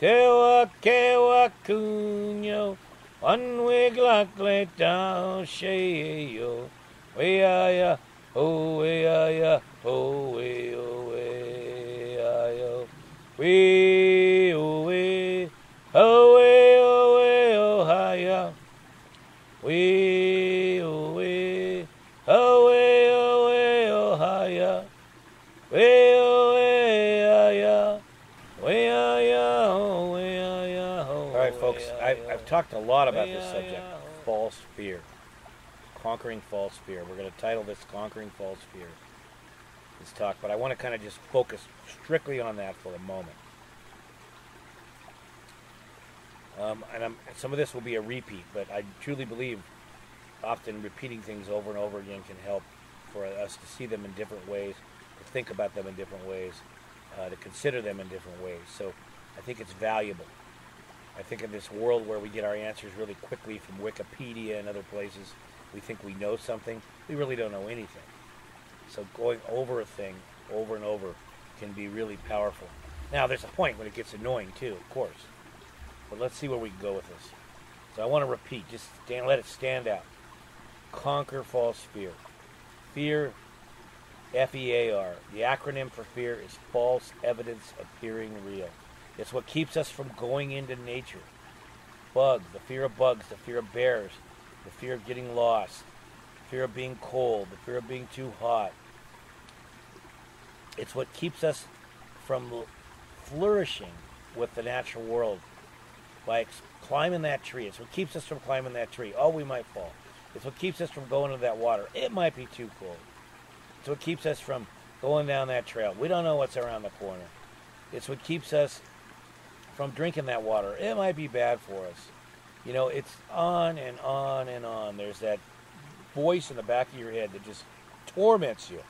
Tewa kewa kunyo, one wig like le down yo. We are ya, oh we are ya, oh we oh we are yo. We oh we, oh we oh we oh hi ya. We oh we, oh we oh we oh hi ya. We oh we ah ya. We ah ya, oh we ah ya, oh. All right, folks, we, ah, I've, talked a lot about this subject false fear. Conquering false fear. We're going to title this Conquering False Fear. This talk, but I want to kind of just focus strictly on that for a moment. Um, and I'm, some of this will be a repeat, but I truly believe often repeating things over and over again can help for us to see them in different ways, to think about them in different ways, uh, to consider them in different ways. So I think it's valuable. I think in this world where we get our answers really quickly from Wikipedia and other places, we think we know something. We really don't know anything. So going over a thing over and over can be really powerful. Now, there's a point when it gets annoying too, of course. But let's see where we can go with this. So I want to repeat, just stand, let it stand out. Conquer false fear. Fear, F E A R. The acronym for fear is false evidence appearing real. It's what keeps us from going into nature. Bugs, the fear of bugs, the fear of bears, the fear of getting lost, the fear of being cold, the fear of being too hot. It's what keeps us from flourishing with the natural world by climbing that tree. It's what keeps us from climbing that tree. Oh, we might fall. It's what keeps us from going into that water. It might be too cold. It's what keeps us from going down that trail. We don't know what's around the corner. It's what keeps us from drinking that water. It might be bad for us. You know, it's on and on and on. There's that voice in the back of your head that just torments you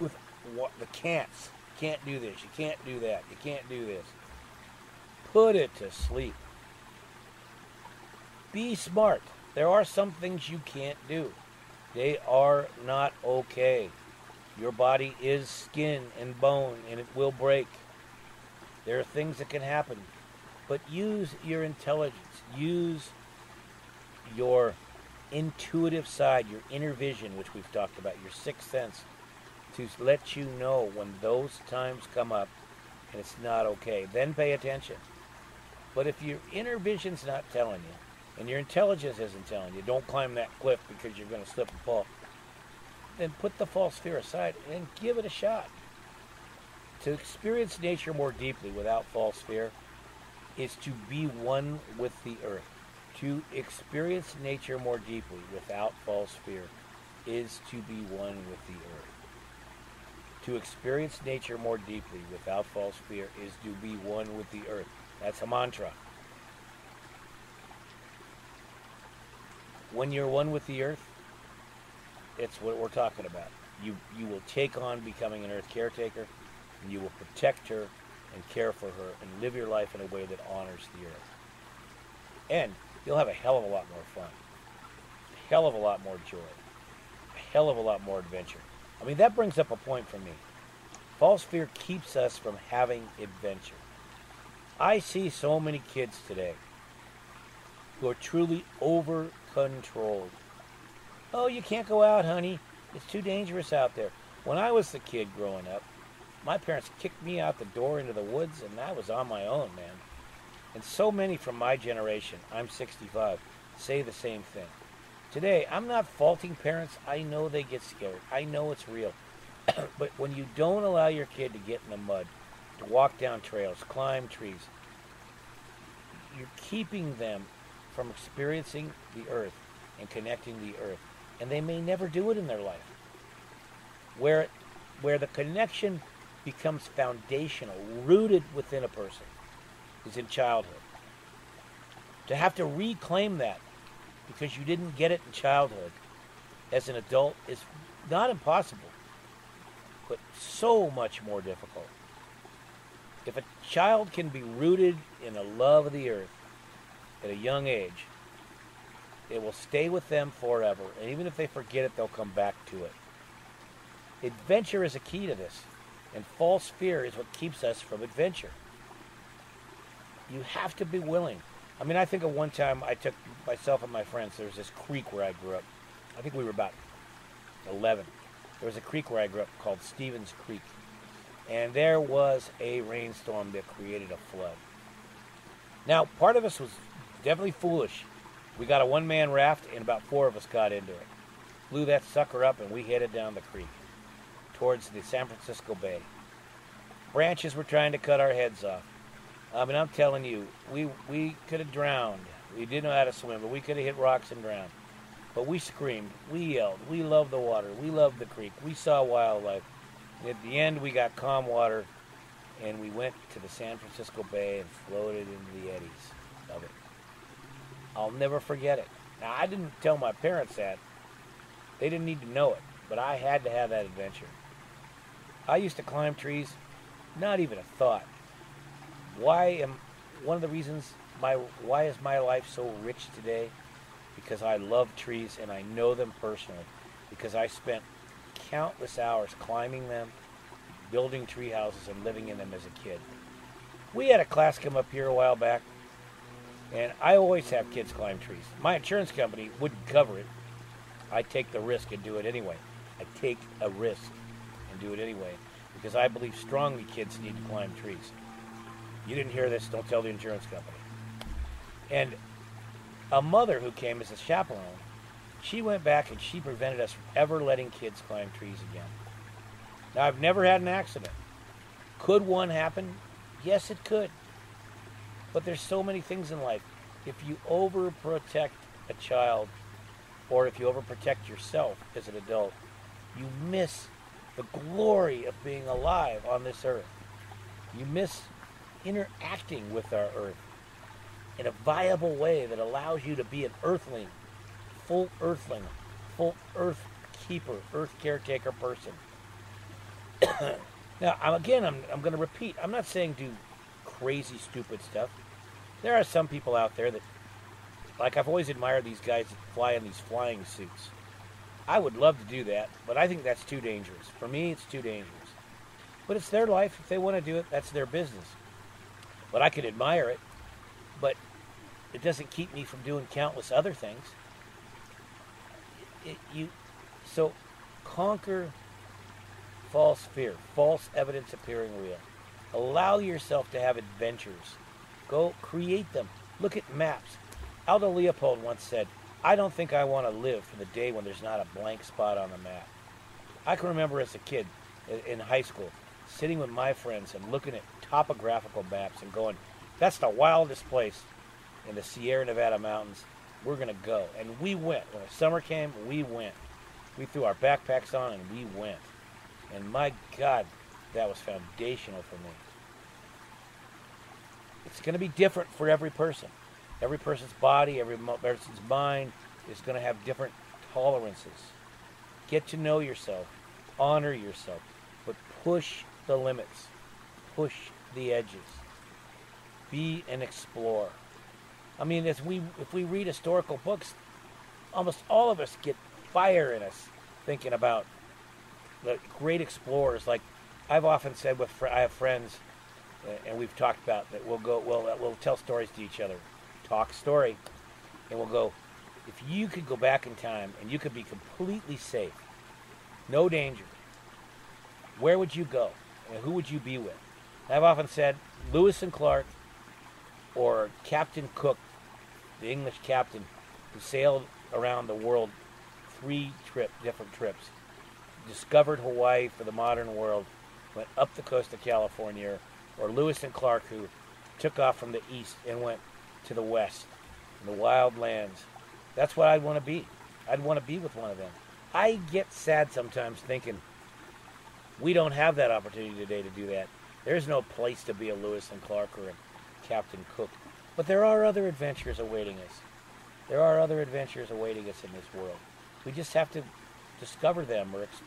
with what the can'ts. Can't do this. You can't do that. You can't do this. Put it to sleep. Be smart. There are some things you can't do. They are not okay. Your body is skin and bone and it will break. There are things that can happen. But use your intelligence. Use your intuitive side, your inner vision, which we've talked about, your sixth sense, to let you know when those times come up and it's not okay. Then pay attention. But if your inner vision's not telling you, and your intelligence isn't telling you, don't climb that cliff because you're going to slip and fall, then put the false fear aside and give it a shot. To experience nature more deeply without false fear is to be one with the earth. To experience nature more deeply without false fear is to be one with the earth. To experience nature more deeply without false fear is to be one with the earth. That's a mantra. When you're one with the earth, it's what we're talking about. You you will take on becoming an earth caretaker, and you will protect her and care for her and live your life in a way that honors the earth. And you'll have a hell of a lot more fun, a hell of a lot more joy, a hell of a lot more adventure. I mean, that brings up a point for me. False fear keeps us from having adventure. I see so many kids today who are truly over controlled. Oh, you can't go out, honey. It's too dangerous out there. When I was the kid growing up, my parents kicked me out the door into the woods, and I was on my own, man. And so many from my generation, I'm 65, say the same thing. Today, I'm not faulting parents. I know they get scared. I know it's real. but when you don't allow your kid to get in the mud, to walk down trails, climb trees, you're keeping them from experiencing the earth and connecting the earth. And they may never do it in their life. Where, where the connection becomes foundational, rooted within a person, is in childhood. To have to reclaim that because you didn't get it in childhood as an adult is not impossible, but so much more difficult. If a child can be rooted in the love of the earth at a young age, it will stay with them forever. And even if they forget it, they'll come back to it. Adventure is a key to this, and false fear is what keeps us from adventure. you have to be willing. I mean, I think of one time I took myself and my friends. There was this creek where I grew up. I think we were about 11. There was a creek where I grew up called Stevens Creek. And there was a rainstorm that created a flood. Now, part of us was definitely foolish. We got a one man raft, and about four of us got into it. Blew that sucker up, and we headed down the creek towards the San Francisco Bay. Branches were trying to cut our heads off. I mean, I'm telling you, we we could have drowned. We didn't know how to swim, but we could have hit rocks and drowned. But we screamed, we yelled, we loved the water, we loved the creek, we saw wildlife. At the end, we got calm water, and we went to the San Francisco Bay and floated into the eddies of it. I'll never forget it. Now, I didn't tell my parents that. They didn't need to know it, but I had to have that adventure. I used to climb trees, not even a thought. Why am one of the reasons my why is my life so rich today? Because I love trees and I know them personally. Because I spent countless hours climbing them, building tree houses, and living in them as a kid. We had a class come up here a while back, and I always have kids climb trees. My insurance company wouldn't cover it. I take the risk and do it anyway. I take a risk and do it anyway because I believe strongly kids need to climb trees. You didn't hear this, don't tell the insurance company. And a mother who came as a chaperone, she went back and she prevented us from ever letting kids climb trees again. Now, I've never had an accident. Could one happen? Yes, it could. But there's so many things in life. If you overprotect a child, or if you overprotect yourself as an adult, you miss the glory of being alive on this earth. You miss interacting with our earth in a viable way that allows you to be an earthling, full earthling, full earth keeper, earth caretaker person. now, I'm, again, I'm, I'm going to repeat. I'm not saying do crazy, stupid stuff. There are some people out there that, like, I've always admired these guys that fly in these flying suits. I would love to do that, but I think that's too dangerous. For me, it's too dangerous. But it's their life. If they want to do it, that's their business. But I could admire it, but it doesn't keep me from doing countless other things. It, you, so conquer false fear, false evidence appearing real. Allow yourself to have adventures. Go create them. Look at maps. Aldo Leopold once said, I don't think I want to live for the day when there's not a blank spot on the map. I can remember as a kid in high school sitting with my friends and looking at topographical maps and going, that's the wildest place in the Sierra Nevada mountains. We're going to go. And we went. When the summer came, we went. We threw our backpacks on and we went. And my God, that was foundational for me. It's going to be different for every person. Every person's body, every person's mind is going to have different tolerances. Get to know yourself, honor yourself, but push the limits, push the edges, be an explorer. I mean, if we if we read historical books, almost all of us get fire in us thinking about the great explorers. Like I've often said with I have friends, uh, and we've talked about that. We'll go. We'll we'll tell stories to each other, talk story, and we'll go. If you could go back in time and you could be completely safe, no danger, where would you go? And who would you be with? I've often said Lewis and Clark or Captain Cook the English captain who sailed around the world three trip different trips, discovered Hawaii for the modern world, went up the coast of California, or Lewis and Clark who took off from the east and went to the west, in the wild lands. That's what I'd want to be. I'd want to be with one of them. I get sad sometimes thinking we don't have that opportunity today to do that. There's no place to be a Lewis and Clark or a Captain Cook. But there are other adventures awaiting us. There are other adventures awaiting us in this world. We just have to discover them or ex-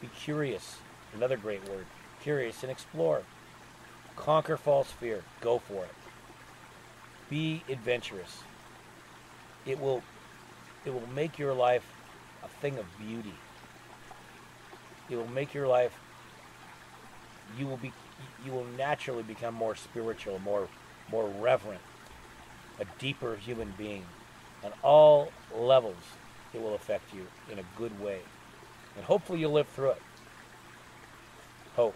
be curious. Another great word. Curious and explore. Conquer false fear. Go for it. Be adventurous. It will it will make your life a thing of beauty. It will make your life you will be you will naturally become more spiritual, more more reverent, a deeper human being. On all levels, it will affect you in a good way. And hopefully you'll live through it. Hope.